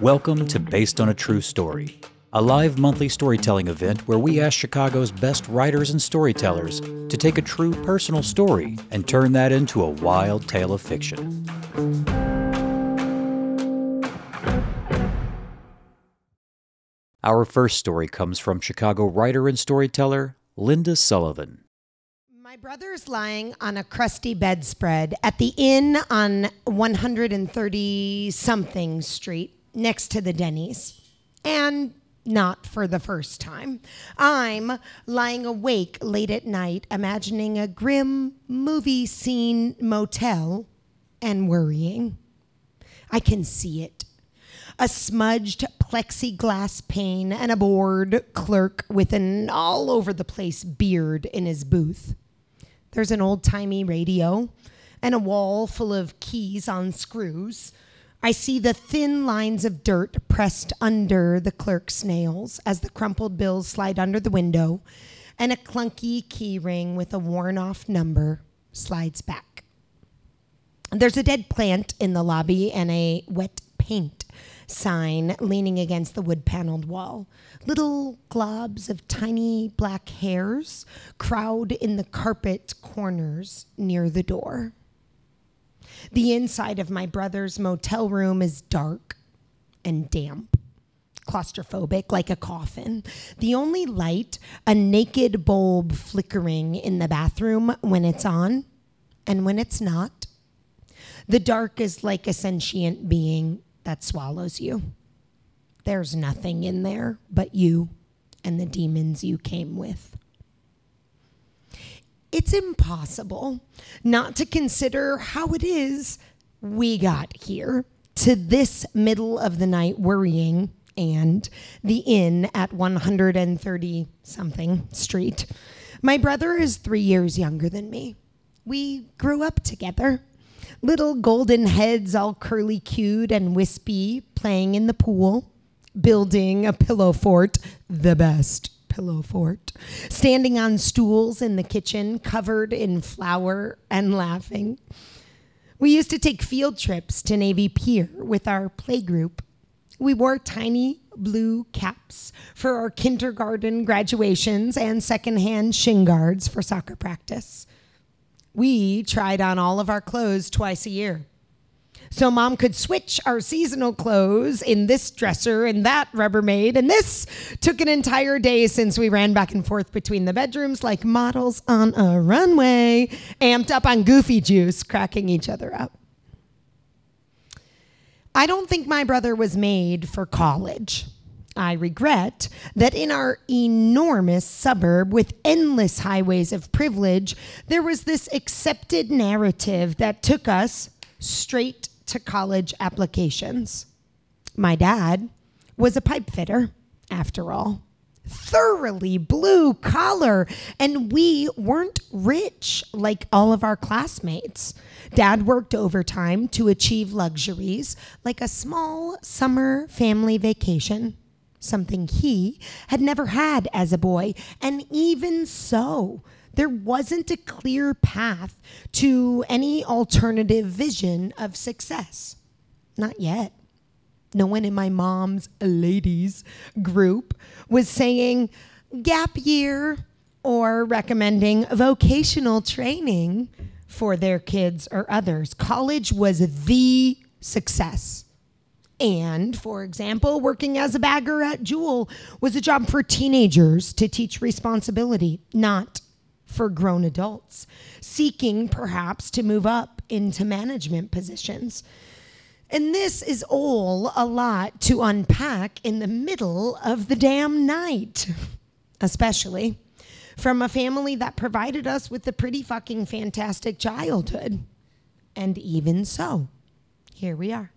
Welcome to Based on a True Story, a live monthly storytelling event where we ask Chicago's best writers and storytellers to take a true personal story and turn that into a wild tale of fiction. Our first story comes from Chicago writer and storyteller Linda Sullivan. My brother is lying on a crusty bedspread at the inn on 130 something street next to the Denny's. And not for the first time. I'm lying awake late at night, imagining a grim movie scene motel and worrying. I can see it. A smudged plexiglass pane and a bored clerk with an all over the place beard in his booth. There's an old timey radio and a wall full of keys on screws. I see the thin lines of dirt pressed under the clerk's nails as the crumpled bills slide under the window, and a clunky key ring with a worn off number slides back. There's a dead plant in the lobby and a wet paint sign leaning against the wood paneled wall. Little globs of tiny black hairs crowd in the carpet corners near the door. The inside of my brother's motel room is dark and damp, claustrophobic like a coffin. The only light, a naked bulb flickering in the bathroom when it's on and when it's not. The dark is like a sentient being that swallows you. There's nothing in there but you and the demons you came with. It's impossible not to consider how it is we got here to this middle of the night worrying and the inn at 130 something street. My brother is three years younger than me. We grew up together. Little golden heads, all curly cued and wispy, playing in the pool, building a pillow fort, the best pillow fort, standing on stools in the kitchen, covered in flour and laughing. We used to take field trips to Navy Pier with our playgroup. We wore tiny blue caps for our kindergarten graduations and secondhand shin guards for soccer practice. We tried on all of our clothes twice a year. So mom could switch our seasonal clothes in this dresser and that Rubbermaid. And this took an entire day since we ran back and forth between the bedrooms like models on a runway, amped up on goofy juice, cracking each other up. I don't think my brother was made for college. I regret that in our enormous suburb with endless highways of privilege, there was this accepted narrative that took us straight to college applications. My dad was a pipe fitter, after all, thoroughly blue collar, and we weren't rich like all of our classmates. Dad worked overtime to achieve luxuries like a small summer family vacation something he had never had as a boy. And even so, there wasn't a clear path to any alternative vision of success. Not yet. No one in my mom's ladies group was saying gap year or recommending vocational training for their kids or others. College was the success. And, for example, working as a bagger at Jewel was a job for teenagers to teach responsibility, not for grown adults, seeking perhaps to move up into management positions. And this is all a lot to unpack in the middle of the damn night, especially from a family that provided us with a pretty fucking fantastic childhood. And even so, here we are.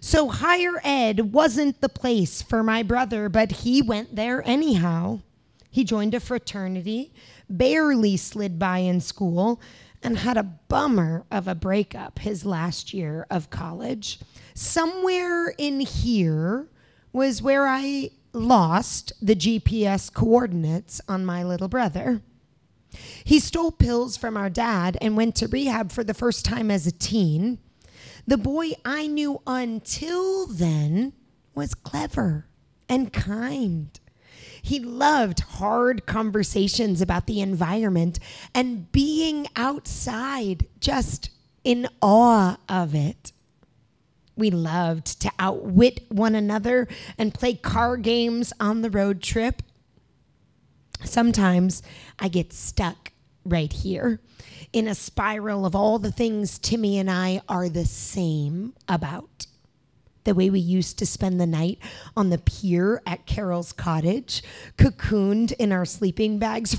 So higher ed wasn't the place for my brother, but he went there anyhow. He joined a fraternity, barely slid by in school, and had a bummer of a breakup his last year of college. Somewhere in here was where I lost the GPS coordinates on my little brother. He stole pills from our dad and went to rehab for the first time as a teen. The boy I knew until then was clever and kind. He loved hard conversations about the environment and being outside, just in awe of it. We loved to outwit one another and play car games on the road trip. Sometimes I get stuck right here in a spiral of all the things Timmy and I are the same about. The way we used to spend the night on the pier at Carol's cottage, cocooned in our sleeping bags,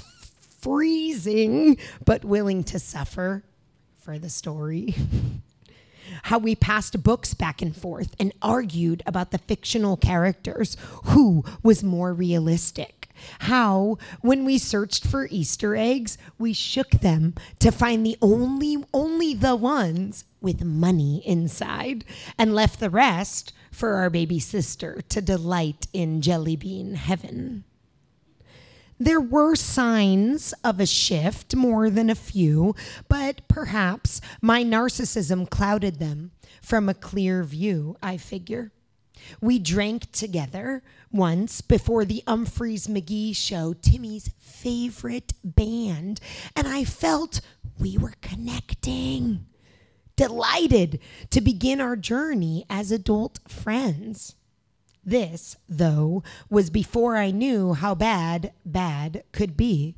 freezing but willing to suffer for the story. How we passed books back and forth and argued about the fictional characters, who was more realistic how, when we searched for Easter eggs, we shook them to find the only, only the ones with money inside and left the rest for our baby sister to delight in jelly bean heaven. There were signs of a shift, more than a few, but perhaps my narcissism clouded them from a clear view, I figure. We drank together once before the Umphrey's McGee show, Timmy's favorite band, and I felt we were connecting. Delighted to begin our journey as adult friends. This, though, was before I knew how bad bad could be.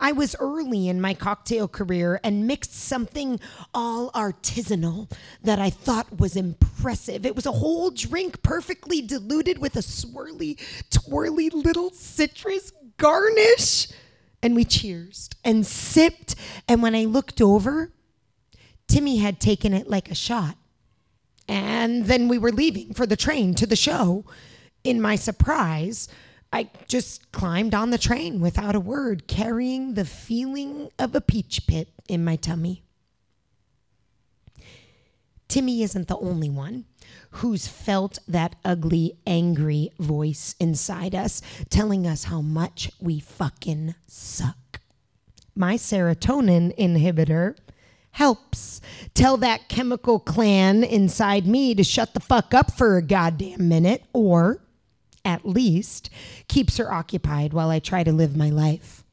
I was early in my cocktail career and mixed something all artisanal that I thought was impressive. It was a whole drink perfectly diluted with a swirly, twirly little citrus garnish. And we cheersed and sipped. And when I looked over, Timmy had taken it like a shot. And then we were leaving for the train to the show. In my surprise, I just climbed on the train without a word, carrying the feeling of a peach pit in my tummy. Timmy isn't the only one who's felt that ugly, angry voice inside us telling us how much we fucking suck. My serotonin inhibitor helps tell that chemical clan inside me to shut the fuck up for a goddamn minute or at least, keeps her occupied while I try to live my life.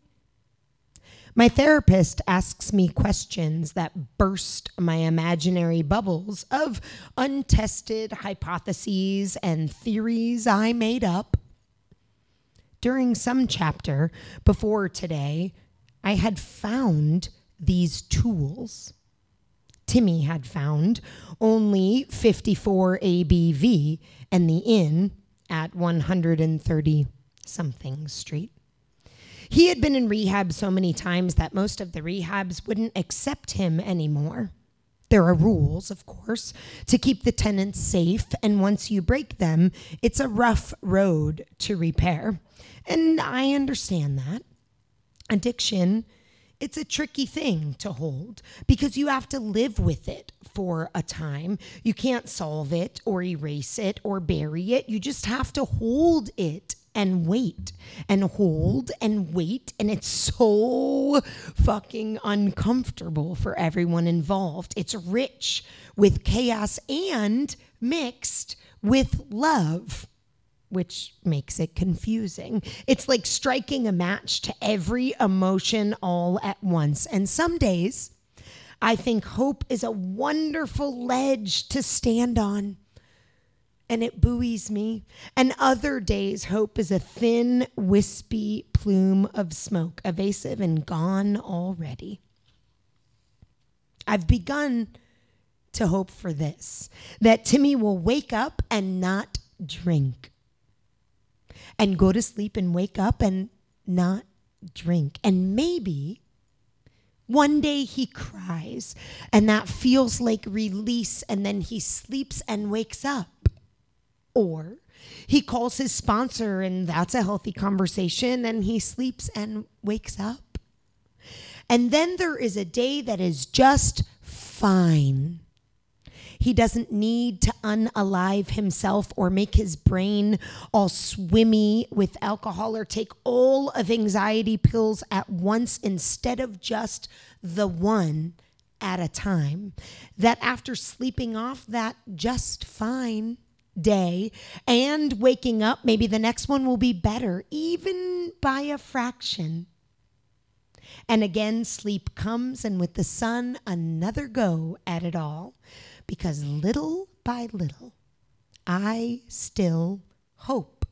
My therapist asks me questions that burst my imaginary bubbles of untested hypotheses and theories I made up. During some chapter before today, I had found these tools. Timmy had found only 54 ABV, and the inn at 130 something street. He had been in rehab so many times that most of the rehabs wouldn't accept him anymore. There are rules, of course, to keep the tenants safe, and once you break them, it's a rough road to repair. And I understand that. Addiction it's a tricky thing to hold because you have to live with it for a time. You can't solve it or erase it or bury it. You just have to hold it and wait and hold and wait. And it's so fucking uncomfortable for everyone involved. It's rich with chaos and mixed with love which makes it confusing. It's like striking a match to every emotion all at once. And some days, I think hope is a wonderful ledge to stand on. And it buoys me. And other days, hope is a thin, wispy plume of smoke, evasive and gone already. I've begun to hope for this that Timmy will wake up and not drink and go to sleep and wake up and not drink. And maybe one day he cries and that feels like release, and then he sleeps and wakes up. Or he calls his sponsor, and that's a healthy conversation, and he sleeps and wakes up. And then there is a day that is just fine. He doesn't need to unalive himself or make his brain all swimmy with alcohol or take all of anxiety pills at once instead of just the one at a time. That after sleeping off that just fine day and waking up, maybe the next one will be better, even by a fraction. And again, sleep comes, and with the sun, another go at it all. Because little by little, I still hope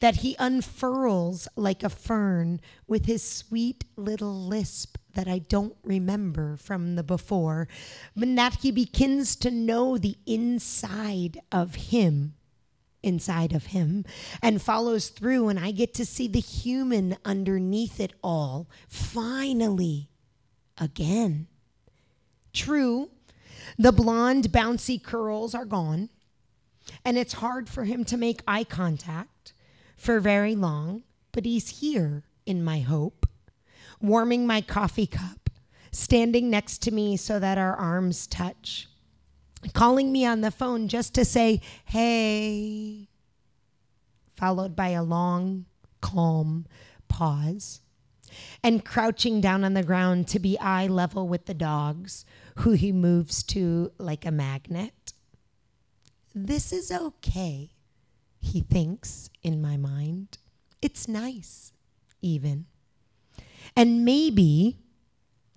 that he unfurls like a fern with his sweet little lisp that I don't remember from the before, but that he begins to know the inside of him inside of him and follows through, and I get to see the human underneath it all. Finally, again. True, the blonde, bouncy curls are gone, and it's hard for him to make eye contact for very long, but he's here in my hope, warming my coffee cup, standing next to me so that our arms touch calling me on the phone just to say, hey, followed by a long, calm pause, and crouching down on the ground to be eye level with the dogs, who he moves to like a magnet. This is okay, he thinks in my mind. It's nice, even. And maybe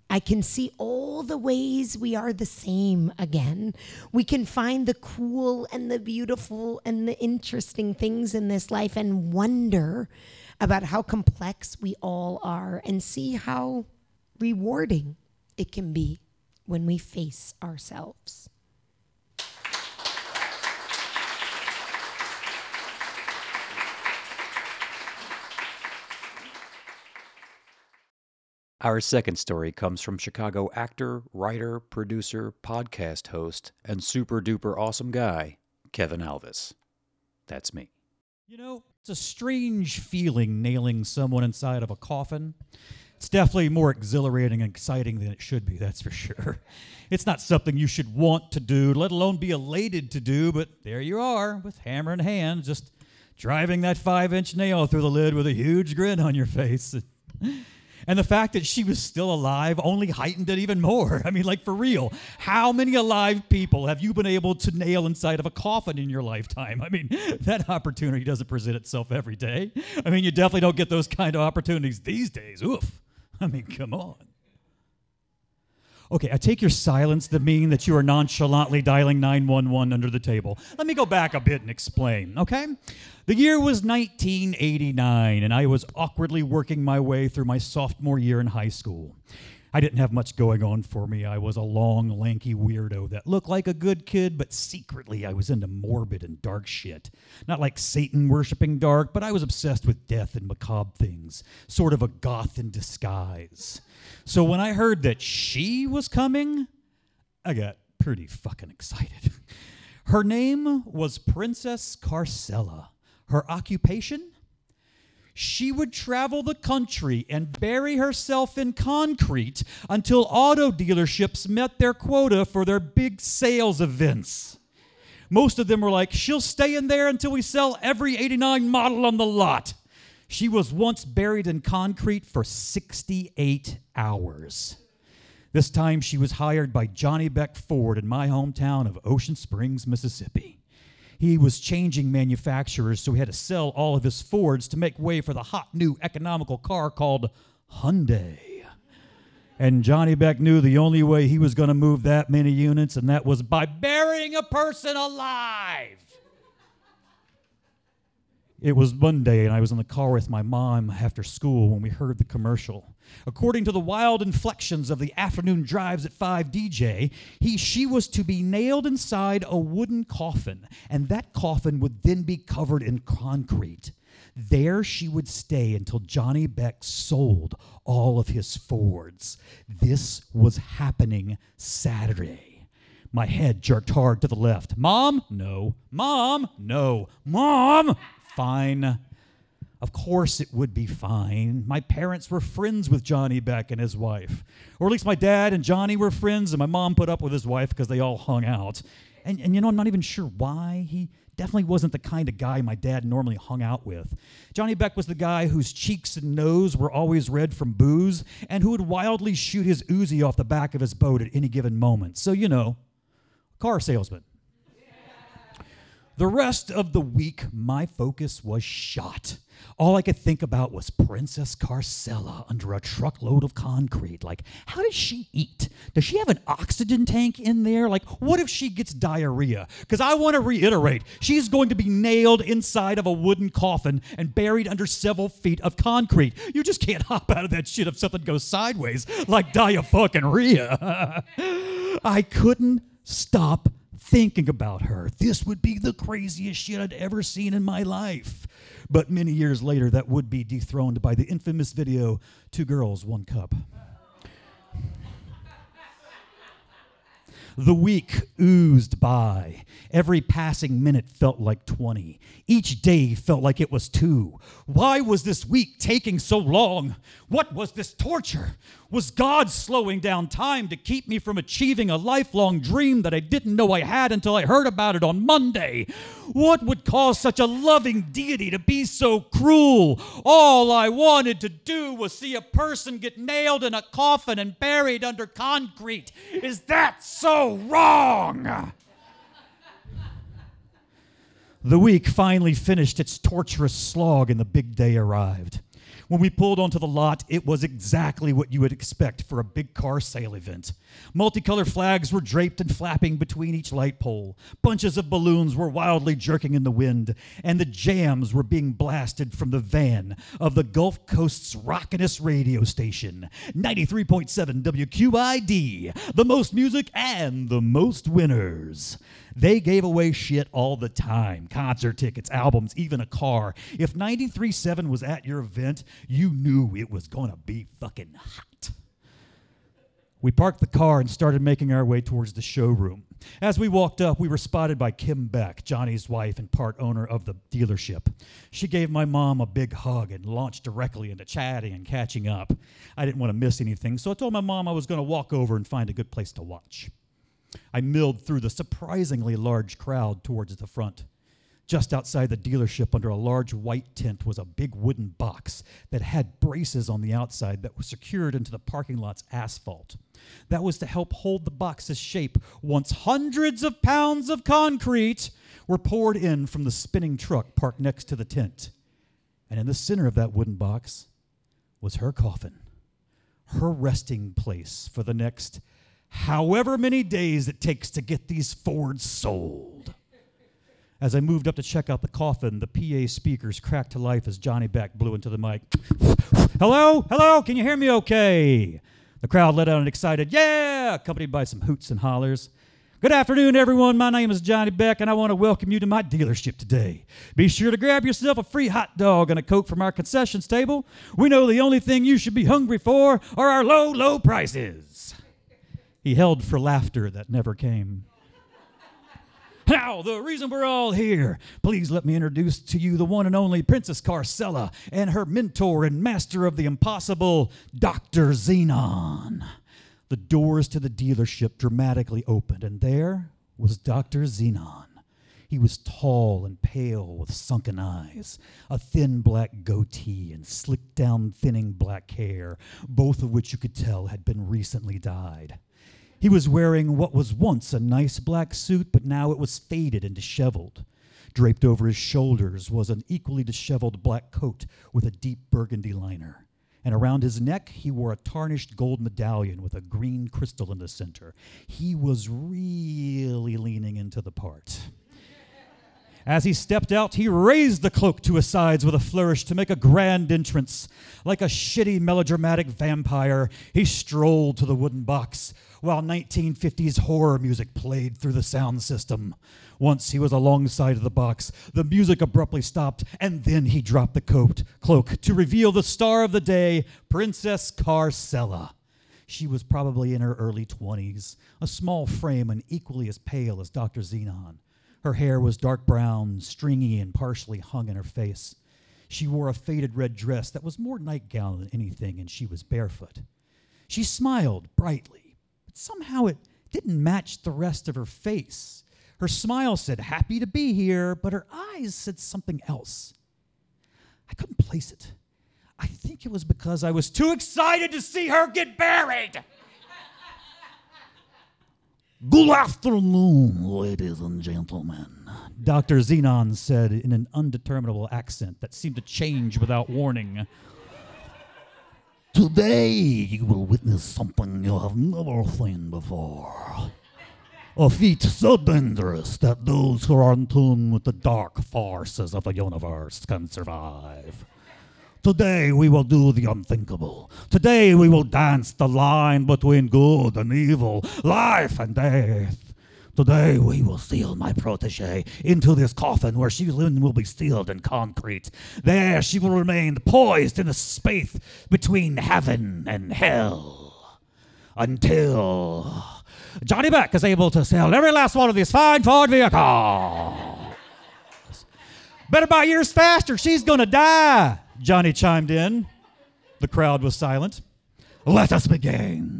I can see all the ways we are the same again. We can find the cool and the beautiful and the interesting things in this life and wonder about how complex we all are and see how rewarding it can be when we face ourselves. Our second story comes from Chicago actor, writer, producer, podcast host, and super duper awesome guy, Kevin Alves. That's me. You know, it's a strange feeling nailing someone inside of a coffin. It's definitely more exhilarating and exciting than it should be, that's for sure. It's not something you should want to do, let alone be elated to do, but there you are, with hammer in hand, just driving that five inch nail through the lid with a huge grin on your face. And the fact that she was still alive only heightened it even more. I mean, like for real, how many alive people have you been able to nail inside of a coffin in your lifetime? I mean, that opportunity doesn't present itself every day. I mean, you definitely don't get those kind of opportunities these days. Oof. I mean, come on. Okay, I take your silence to mean that you are nonchalantly dialing 911 under the table. Let me go back a bit and explain, okay? The year was 1989, and I was awkwardly working my way through my sophomore year in high school. I didn't have much going on for me. I was a long, lanky weirdo that looked like a good kid, but secretly I was into morbid and dark shit. Not like Satan worshiping dark, but I was obsessed with death and macabre things, sort of a goth in disguise. So when I heard that she was coming, I got pretty fucking excited. Her name was Princess Carcella. Her occupation? She would travel the country and bury herself in concrete until auto dealerships met their quota for their big sales events. Most of them were like, she'll stay in there until we sell every 89 model on the lot. She was once buried in concrete for 68 hours. This time she was hired by Johnny Beck Ford in my hometown of Ocean Springs, Mississippi he was changing manufacturers, so he had to sell all of his Fords to make way for the hot new economical car called Hyundai. And Johnny Beck knew the only way he was going to move that many units, and that was by burying a person alive. It was Monday, and I was in the car with my mom after school when we heard the commercial. According to the wild inflections of the afternoon drives at 5 DJ, he, she was to be nailed inside a wooden coffin, and that coffin would then be covered in concrete. There she would stay until Johnny Beck sold all of his Fords. This was happening Saturday. My head jerked hard to the left. Mom? No. Mom? No. Mom? Fine. Of course, it would be fine. My parents were friends with Johnny Beck and his wife. Or at least my dad and Johnny were friends, and my mom put up with his wife because they all hung out. And, and you know, I'm not even sure why. He definitely wasn't the kind of guy my dad normally hung out with. Johnny Beck was the guy whose cheeks and nose were always red from booze, and who would wildly shoot his Uzi off the back of his boat at any given moment. So, you know, car salesman. The rest of the week, my focus was shot. All I could think about was Princess Carcella under a truckload of concrete. Like, how does she eat? Does she have an oxygen tank in there? Like, what if she gets diarrhea? Because I want to reiterate, she's going to be nailed inside of a wooden coffin and buried under several feet of concrete. You just can't hop out of that shit if something goes sideways, like diarrhea. I couldn't stop thinking about her. This would be the craziest shit I'd ever seen in my life. But many years later, that would be dethroned by the infamous video Two Girls, One Cup. The week oozed by. Every passing minute felt like 20. Each day felt like it was two. Why was this week taking so long? What was this torture? Was God slowing down time to keep me from achieving a lifelong dream that I didn't know I had until I heard about it on Monday? What would cause such a loving deity to be so cruel? All I wanted to do was see a person get nailed in a coffin and buried under concrete. Is that so wrong? The week finally finished its torturous slog and the big day arrived. When we pulled onto the lot, it was exactly what you would expect for a big car sale event. Multicolored flags were draped and flapping between each light pole. Bunches of balloons were wildly jerking in the wind, and the jams were being blasted from the van of the Gulf Coast's rockinest radio station, 93.7 WQID, the most music and the most winners. They gave away shit all the time concert tickets, albums, even a car. If 93.7 was at your event, you knew it was to be fucking hot. We parked the car and started making our way towards the showroom. As we walked up, we were spotted by Kim Beck, Johnny's wife and part owner of the dealership. She gave my mom a big hug and launched directly into chatting and catching up. I didn't want to miss anything, so I told my mom I was going to walk over and find a good place to watch. I milled through the surprisingly large crowd towards the front. Just outside the dealership, under a large white tent, was a big wooden box that had braces on the outside that were secured into the parking lot's asphalt. That was to help hold the box's shape once hundreds of pounds of concrete were poured in from the spinning truck parked next to the tent. And in the center of that wooden box was her coffin, her resting place for the next however many days it takes to get these Fords sold. As I moved up to check out the coffin, the PA speakers cracked to life as Johnny Beck blew into the mic. Hello? Hello? Can you hear me okay? The crowd let out an excited, yeah, accompanied by some hoots and hollers. Good afternoon, everyone. My name is Johnny Beck, and I want to welcome you to my dealership today. Be sure to grab yourself a free hot dog and a Coke from our concessions table. We know the only thing you should be hungry for are our low, low prices. He held for laughter that never came. Now, the reason we're all here, please let me introduce to you the one and only Princess Carcella and her mentor and master of the impossible, Dr. Xenon. The doors to the dealership dramatically opened, and there was Dr. Xenon. He was tall and pale with sunken eyes, a thin black goatee, and slicked down, thinning black hair, both of which you could tell had been recently dyed. He was wearing what was once a nice black suit, but now it was faded and disheveled. Draped over his shoulders was an equally disheveled black coat with a deep burgundy liner. And around his neck, he wore a tarnished gold medallion with a green crystal in the center. He was really leaning into the part. As he stepped out, he raised the cloak to his sides with a flourish to make a grand entrance. Like a shitty melodramatic vampire, he strolled to the wooden box while 1950s horror music played through the sound system. Once he was alongside of the box, the music abruptly stopped, and then he dropped the coat, cloak to reveal the star of the day, Princess Carcella. She was probably in her early 20s, a small frame and equally as pale as Dr. Xenon. Her hair was dark brown, stringy, and partially hung in her face. She wore a faded red dress that was more nightgown than anything, and she was barefoot. She smiled brightly, but somehow it didn't match the rest of her face. Her smile said, Happy to be here, but her eyes said something else. I couldn't place it. I think it was because I was too excited to see her get buried. Good afternoon, ladies and gentlemen. Dr. Xenon said in an undeterminable accent that seemed to change without warning. Today you will witness something you have never seen before. A feat so dangerous that those who are in tune with the dark forces of the universe can survive. Today we will do the unthinkable. Today we will dance the line between good and evil, life and death. Today we will seal my protege into this coffin where she will be sealed in concrete. There she will remain poised in the space between heaven and hell. Until Johnny Beck is able to sell every last one of these fine Ford vehicles. Better buy yours faster, she's gonna die. Johnny chimed in. The crowd was silent. Let us begin.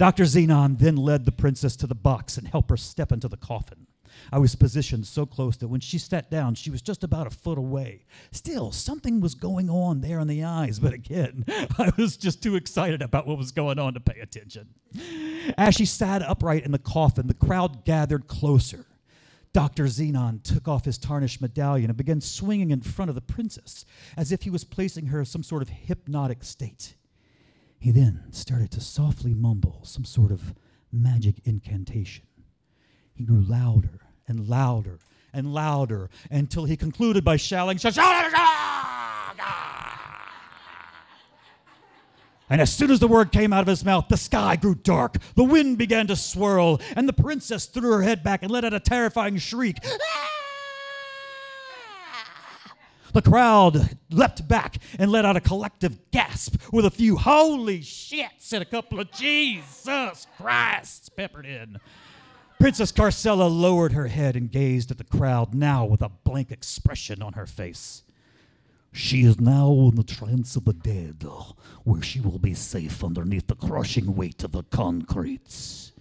Dr. Xenon then led the princess to the box and helped her step into the coffin. I was positioned so close that when she sat down, she was just about a foot away. Still, something was going on there in the eyes, but again, I was just too excited about what was going on to pay attention. As she sat upright in the coffin, the crowd gathered closer. Dr. Xenon took off his tarnished medallion and began swinging in front of the princess as if he was placing her in some sort of hypnotic state. He then started to softly mumble some sort of magic incantation. He grew louder and louder and louder until he concluded by shouting, And as soon as the word came out of his mouth, the sky grew dark, the wind began to swirl, and the princess threw her head back and let out a terrifying shriek. The crowd leapt back and let out a collective gasp with a few holy shits and a couple of Jesus Christ peppered in. Princess Carcella lowered her head and gazed at the crowd, now with a blank expression on her face. She is now in the trance of the dead, where she will be safe underneath the crushing weight of the concretes.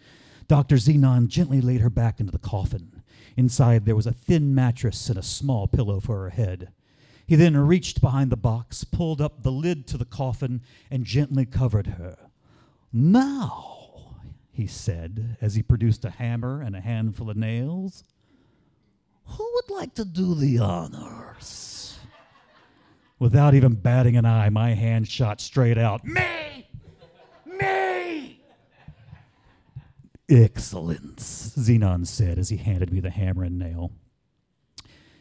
Dr. Xenon gently laid her back into the coffin. Inside, there was a thin mattress and a small pillow for her head. He then reached behind the box, pulled up the lid to the coffin, and gently covered her. Now, he said, as he produced a hammer and a handful of nails, who would like to do the honors? Without even batting an eye, my hand shot straight out. Me! Me! Excellence, Xenon said as he handed me the hammer and nail.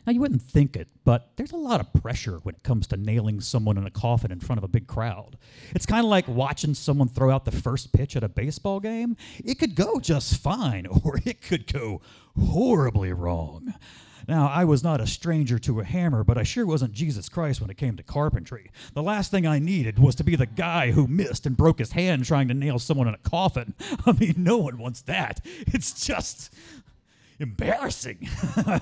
Now, you wouldn't think it, but there's a lot of pressure when it comes to nailing someone in a coffin in front of a big crowd. It's kind of like watching someone throw out the first pitch at a baseball game. It could go just fine, or it could go horribly wrong. Now, I was not a stranger to a hammer, but I sure wasn't Jesus Christ when it came to carpentry. The last thing I needed was to be the guy who missed and broke his hand trying to nail someone in a coffin. I mean, no one wants that. It's just embarrassing.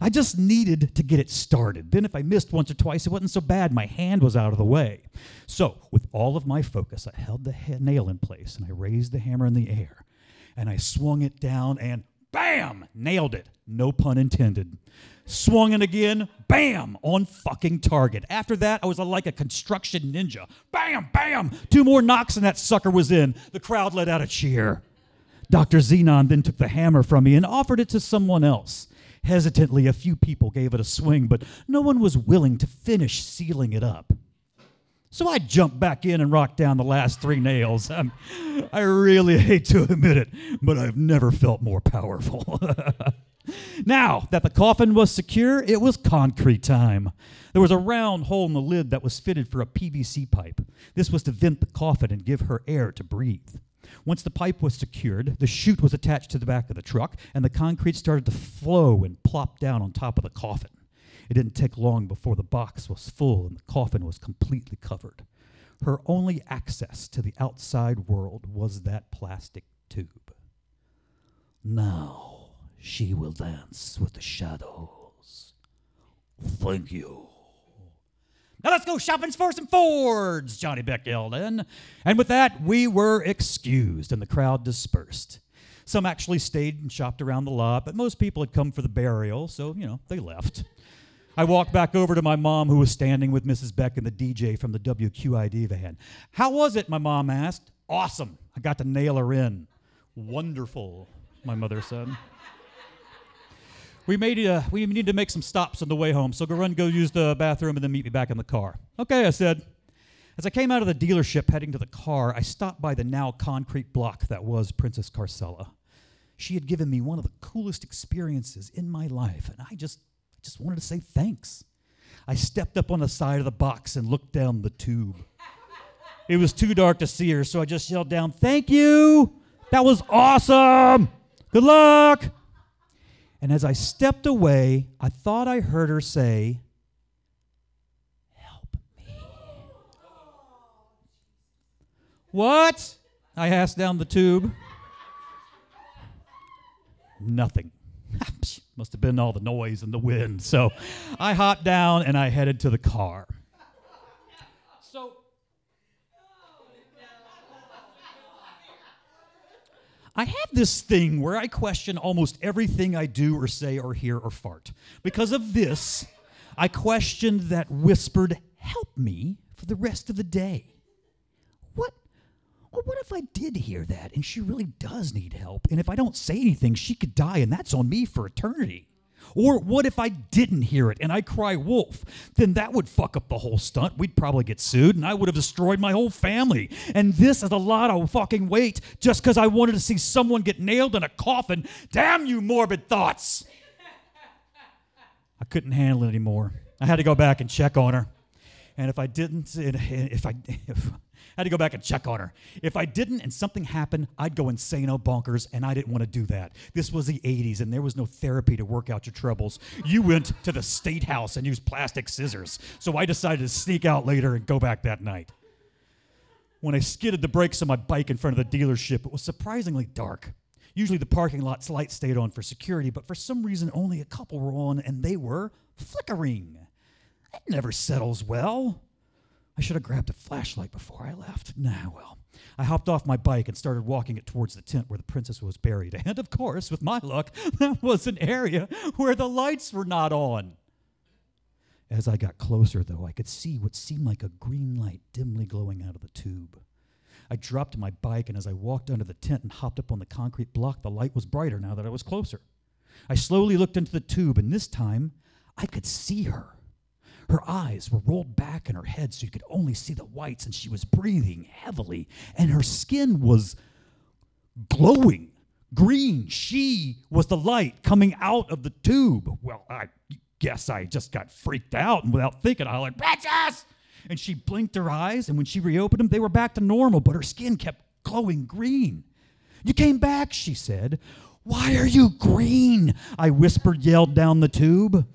I just needed to get it started. Then, if I missed once or twice, it wasn't so bad. My hand was out of the way. So, with all of my focus, I held the nail in place and I raised the hammer in the air and I swung it down and bam, nailed it. No pun intended. Swung it again, bam, on fucking target. After that, I was like a construction ninja. Bam, bam. Two more knocks and that sucker was in. The crowd let out a cheer. Dr. Xenon then took the hammer from me and offered it to someone else. Hesitantly, a few people gave it a swing, but no one was willing to finish sealing it up. So I jumped back in and rocked down the last three nails. I'm, I really hate to admit it, but I've never felt more powerful. now that the coffin was secure, it was concrete time. There was a round hole in the lid that was fitted for a PVC pipe. This was to vent the coffin and give her air to breathe. Once the pipe was secured, the chute was attached to the back of the truck, and the concrete started to flow and plop down on top of the coffin. It didn't take long before the box was full and the coffin was completely covered. Her only access to the outside world was that plastic tube. Now she will dance with the shadows. Thank you. Now let's go shopping for some Fords, Johnny Beck yelled in. And with that, we were excused and the crowd dispersed. Some actually stayed and shopped around the lot, but most people had come for the burial, so, you know, they left. I walked back over to my mom, who was standing with Mrs. Beck and the DJ from the WQID van. How was it? My mom asked. Awesome. I got to nail her in. Wonderful, my mother said. We made uh, we need to make some stops on the way home, so go run, go use the bathroom, and then meet me back in the car. Okay, I said. As I came out of the dealership heading to the car, I stopped by the now concrete block that was Princess Carcella. She had given me one of the coolest experiences in my life, and I just, just wanted to say thanks. I stepped up on the side of the box and looked down the tube. It was too dark to see her, so I just yelled down, Thank you! That was awesome! Good luck! And as I stepped away, I thought I heard her say, Help me. What? I asked down the tube. Nothing. Must have been all the noise and the wind. So I hopped down and I headed to the car. So I have this thing where I question almost everything I do or say or hear or fart. Because of this, I questioned that whispered, Help me for the rest of the day. What? Well, what if I did hear that and she really does need help? And if I don't say anything, she could die, and that's on me for eternity. Or what if I didn't hear it and I cry wolf? Then that would fuck up the whole stunt. We'd probably get sued and I would have destroyed my whole family. And this is a lot of fucking weight just because I wanted to see someone get nailed in a coffin. Damn you, morbid thoughts. I couldn't handle it anymore. I had to go back and check on her. And if I didn't, if I, if, I had to go back and check on her. If I didn't and something happened, I'd go insane or bonkers, and I didn't want to do that. This was the 80s, and there was no therapy to work out your troubles. You went to the state house and used plastic scissors. So I decided to sneak out later and go back that night. When I skidded the brakes on my bike in front of the dealership, it was surprisingly dark. Usually the parking lot's lights stayed on for security, but for some reason only a couple were on, and they were flickering. It never settles well. I should have grabbed a flashlight before I left. Nah, well. I hopped off my bike and started walking it towards the tent where the princess was buried. And of course, with my luck, that was an area where the lights were not on. As I got closer, though, I could see what seemed like a green light dimly glowing out of the tube. I dropped my bike, and as I walked under the tent and hopped up on the concrete block, the light was brighter now that I was closer. I slowly looked into the tube, and this time I could see her. Her eyes were rolled back in her head so you could only see the whites, and she was breathing heavily, and her skin was glowing green. She was the light coming out of the tube. Well, I guess I just got freaked out, and without thinking, I like, Princess! And she blinked her eyes, and when she reopened them, they were back to normal, but her skin kept glowing green. You came back, she said. Why are you green? I whispered, yelled down the tube.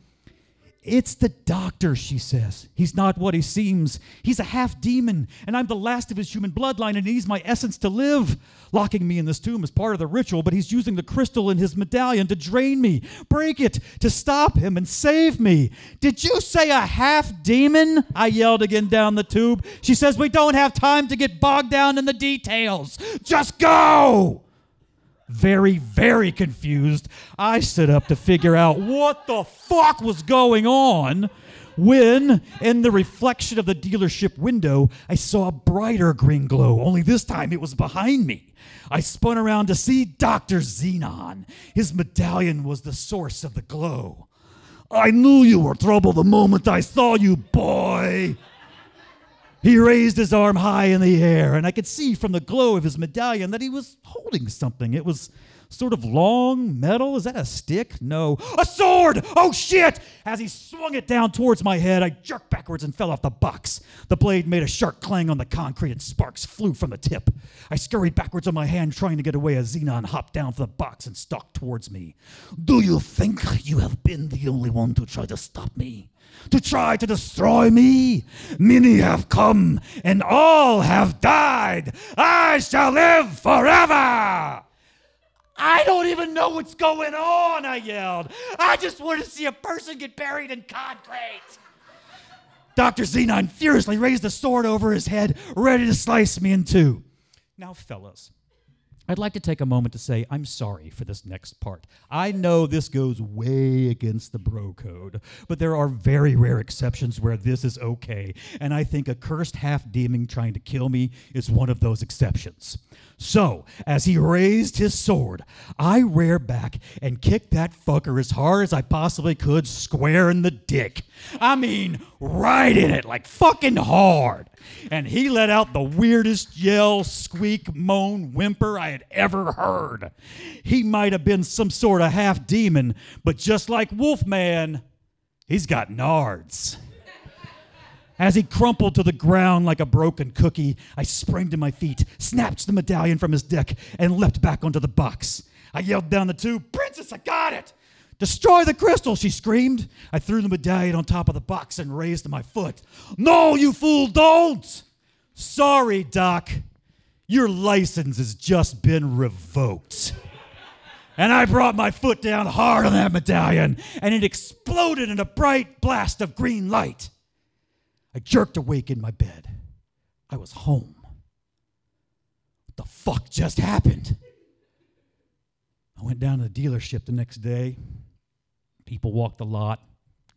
It's the doctor, she says. He's not what he seems. He's a half demon, and I'm the last of his human bloodline, and he's my essence to live. Locking me in this tomb is part of the ritual, but he's using the crystal in his medallion to drain me, break it, to stop him and save me. Did you say a half demon? I yelled again down the tube. She says, We don't have time to get bogged down in the details. Just go! Very, very confused. I stood up to figure out what the fuck was going on when, in the reflection of the dealership window, I saw a brighter green glow, only this time it was behind me. I spun around to see Dr. Xenon. His medallion was the source of the glow. I knew you were trouble the moment I saw you, boy. He raised his arm high in the air, and I could see from the glow of his medallion that he was holding something. It was sort of long metal. Is that a stick? No. A sword! Oh shit! As he swung it down towards my head, I jerked backwards and fell off the box. The blade made a sharp clang on the concrete and sparks flew from the tip. I scurried backwards on my hand, trying to get away as Xenon hopped down from the box and stalked towards me. Do you think you have been the only one to try to stop me? To try to destroy me? Many have come, and all have died. I shall live forever! I don't even know what's going on, I yelled. I just want to see a person get buried in concrete. Dr. Xenon furiously raised the sword over his head, ready to slice me in two. Now, fellas, I'd like to take a moment to say I'm sorry for this next part. I know this goes way against the bro code, but there are very rare exceptions where this is okay, and I think a cursed half demon trying to kill me is one of those exceptions. So, as he raised his sword, I rear back and kicked that fucker as hard as I possibly could, square in the dick. I mean, right in it, like fucking hard. And he let out the weirdest yell, squeak, moan, whimper I had ever heard. He might have been some sort of half demon, but just like Wolfman, he's got nards. As he crumpled to the ground like a broken cookie, I sprang to my feet, snatched the medallion from his deck, and leapt back onto the box. I yelled down the tube, Princess, I got it! Destroy the crystal, she screamed. I threw the medallion on top of the box and raised my foot. No, you fool, don't! Sorry, Doc. Your license has just been revoked. And I brought my foot down hard on that medallion, and it exploded in a bright blast of green light. I jerked awake in my bed. I was home. What the fuck just happened? I went down to the dealership the next day. People walked the lot,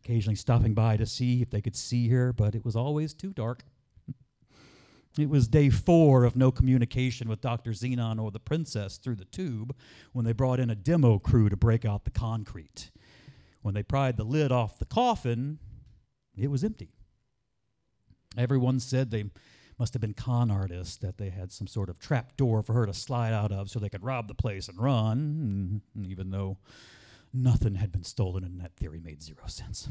occasionally stopping by to see if they could see her, but it was always too dark. It was day four of no communication with Dr. Xenon or the princess through the tube when they brought in a demo crew to break out the concrete. When they pried the lid off the coffin, it was empty. Everyone said they must have been con artists, that they had some sort of trap door for her to slide out of so they could rob the place and run, even though nothing had been stolen and that theory made zero sense.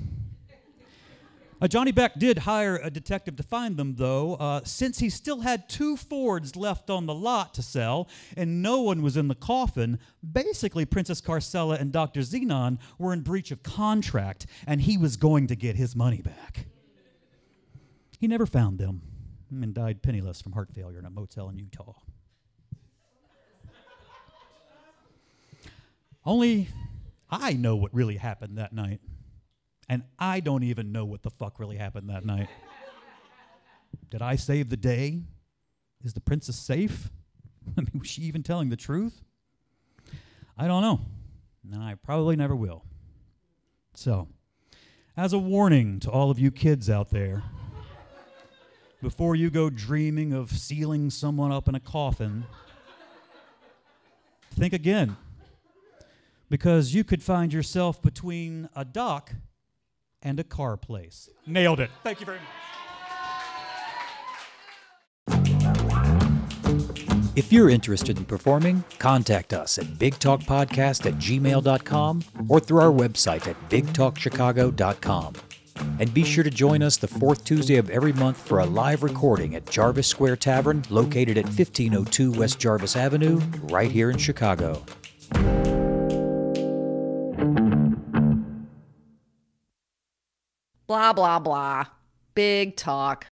Uh, Johnny Beck did hire a detective to find them, though, uh, since he still had two Fords left on the lot to sell and no one was in the coffin. Basically, Princess Carcella and Dr. Xenon were in breach of contract, and he was going to get his money back. He never found them and died penniless from heart failure in a motel in Utah. Only I know what really happened that night. And I don't even know what the fuck really happened that night. Did I save the day? Is the princess safe? I mean, was she even telling the truth? I don't know. And I probably never will. So, as a warning to all of you kids out there, before you go dreaming of sealing someone up in a coffin, think again. Because you could find yourself between a dock and a car place. Nailed it. Thank you very much. If you're interested in performing, contact us at bigtalkpodcast at gmail.com or through our website at bigtalkchicago.com. And be sure to join us the fourth Tuesday of every month for a live recording at Jarvis Square Tavern, located at 1502 West Jarvis Avenue, right here in Chicago. Blah, blah, blah. Big talk.